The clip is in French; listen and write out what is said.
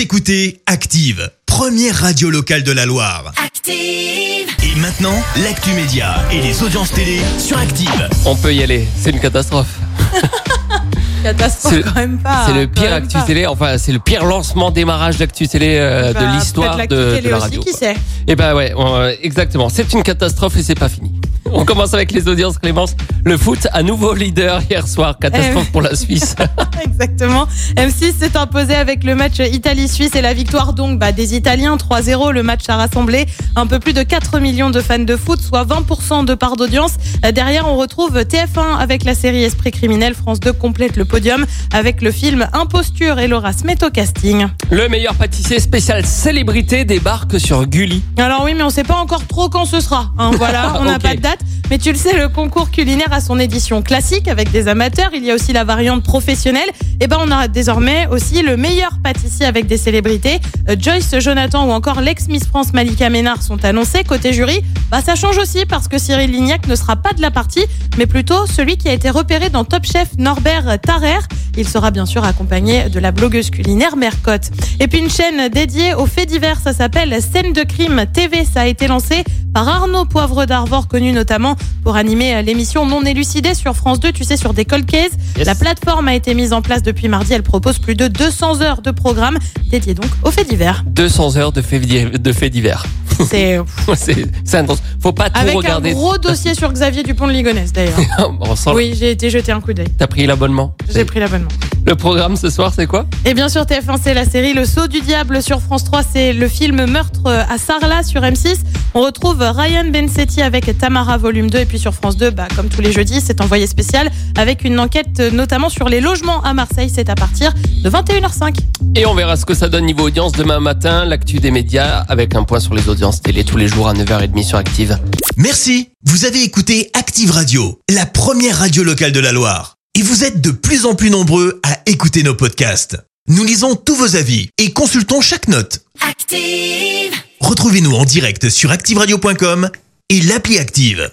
Vous écoutez Active, première radio locale de la Loire. Active. Et maintenant, l'actu média et les audiences télé sur Active. On peut y aller, c'est une catastrophe. Catastrophe C'est- quand même pas. c'est le pire actu pas. télé, enfin c'est le pire lancement démarrage d'actu télé euh, Bah, de l'histoire peut-être de, la aussi, radio. qui sait Et ben ouais, on- euh, exactement. C'est une catastrophe et c'est pas fini. On commence avec les audiences Clémence. Le foot, à nouveau leader hier soir. Catastrophe Eh pour la Suisse. Exactement. M6 s'est imposé avec le match Italie-Suisse et la victoire donc bah, des Italiens 3-0. Le match a rassemblé un peu plus de 4 millions de fans de foot, soit 20% de part d'audience. Euh, Derrière, on retrouve TF1 avec la série Esprit criminel. France 2 complète le podium avec le film Imposture et Laura se met au casting. Le meilleur pâtissier spécial célébrité débarque sur Gulli. Alors oui, mais on sait pas encore trop quand ce sera. hein, voilà, on n'a pas de date. Mais tu le sais, le concours culinaire a son édition classique avec des amateurs. Il y a aussi la variante professionnelle. Et ben, on a désormais aussi le meilleur pâtissier avec des célébrités. Euh, Joyce Jonathan ou encore l'ex-Miss France Malika Ménard sont annoncés. Côté jury, bah, ça change aussi parce que Cyril Lignac ne sera pas de la partie, mais plutôt celui qui a été repéré dans Top Chef Norbert Tarrer. Il sera bien sûr accompagné de la blogueuse culinaire Mercotte. Et puis une chaîne dédiée aux faits divers, ça s'appelle Scène de crime TV. Ça a été lancé par Arnaud Poivre d'Arvor, connu notamment pour animer l'émission Non élucidée sur France 2, tu sais, sur des cold cases. Yes. La plateforme a été mise en place depuis mardi. Elle propose plus de 200 heures de programme dédié donc aux faits divers. 200 heures de faits, de faits divers. C'est c'est c'est intense. Faut pas tout avec regarder. un gros dossier sur Xavier Dupont de Ligonnès d'ailleurs. Oui, j'ai été jeter un coup d'œil. T'as pris l'abonnement? J'ai pris l'abonnement. Le programme ce soir, c'est quoi? Et bien sûr, TF1, c'est la série Le Saut du Diable sur France 3. C'est le film Meurtre à Sarlat sur M6. On retrouve Ryan Bensetti avec Tamara volume 2. Et puis sur France 2, bah, comme tous les jeudis, c'est envoyé spécial avec une enquête euh, notamment sur les logements à Marseille. C'est à partir de 21h05. Et on verra ce que ça donne niveau audience demain matin. L'actu des médias avec un point sur les audiences télé tous les jours à 9h30 sur Active. Merci. Vous avez écouté Active Radio, la première radio locale de la Loire. Et vous êtes de plus en plus nombreux à écouter nos podcasts. Nous lisons tous vos avis et consultons chaque note. Active. Retrouvez-nous en direct sur activeradio.com et l'appli Active.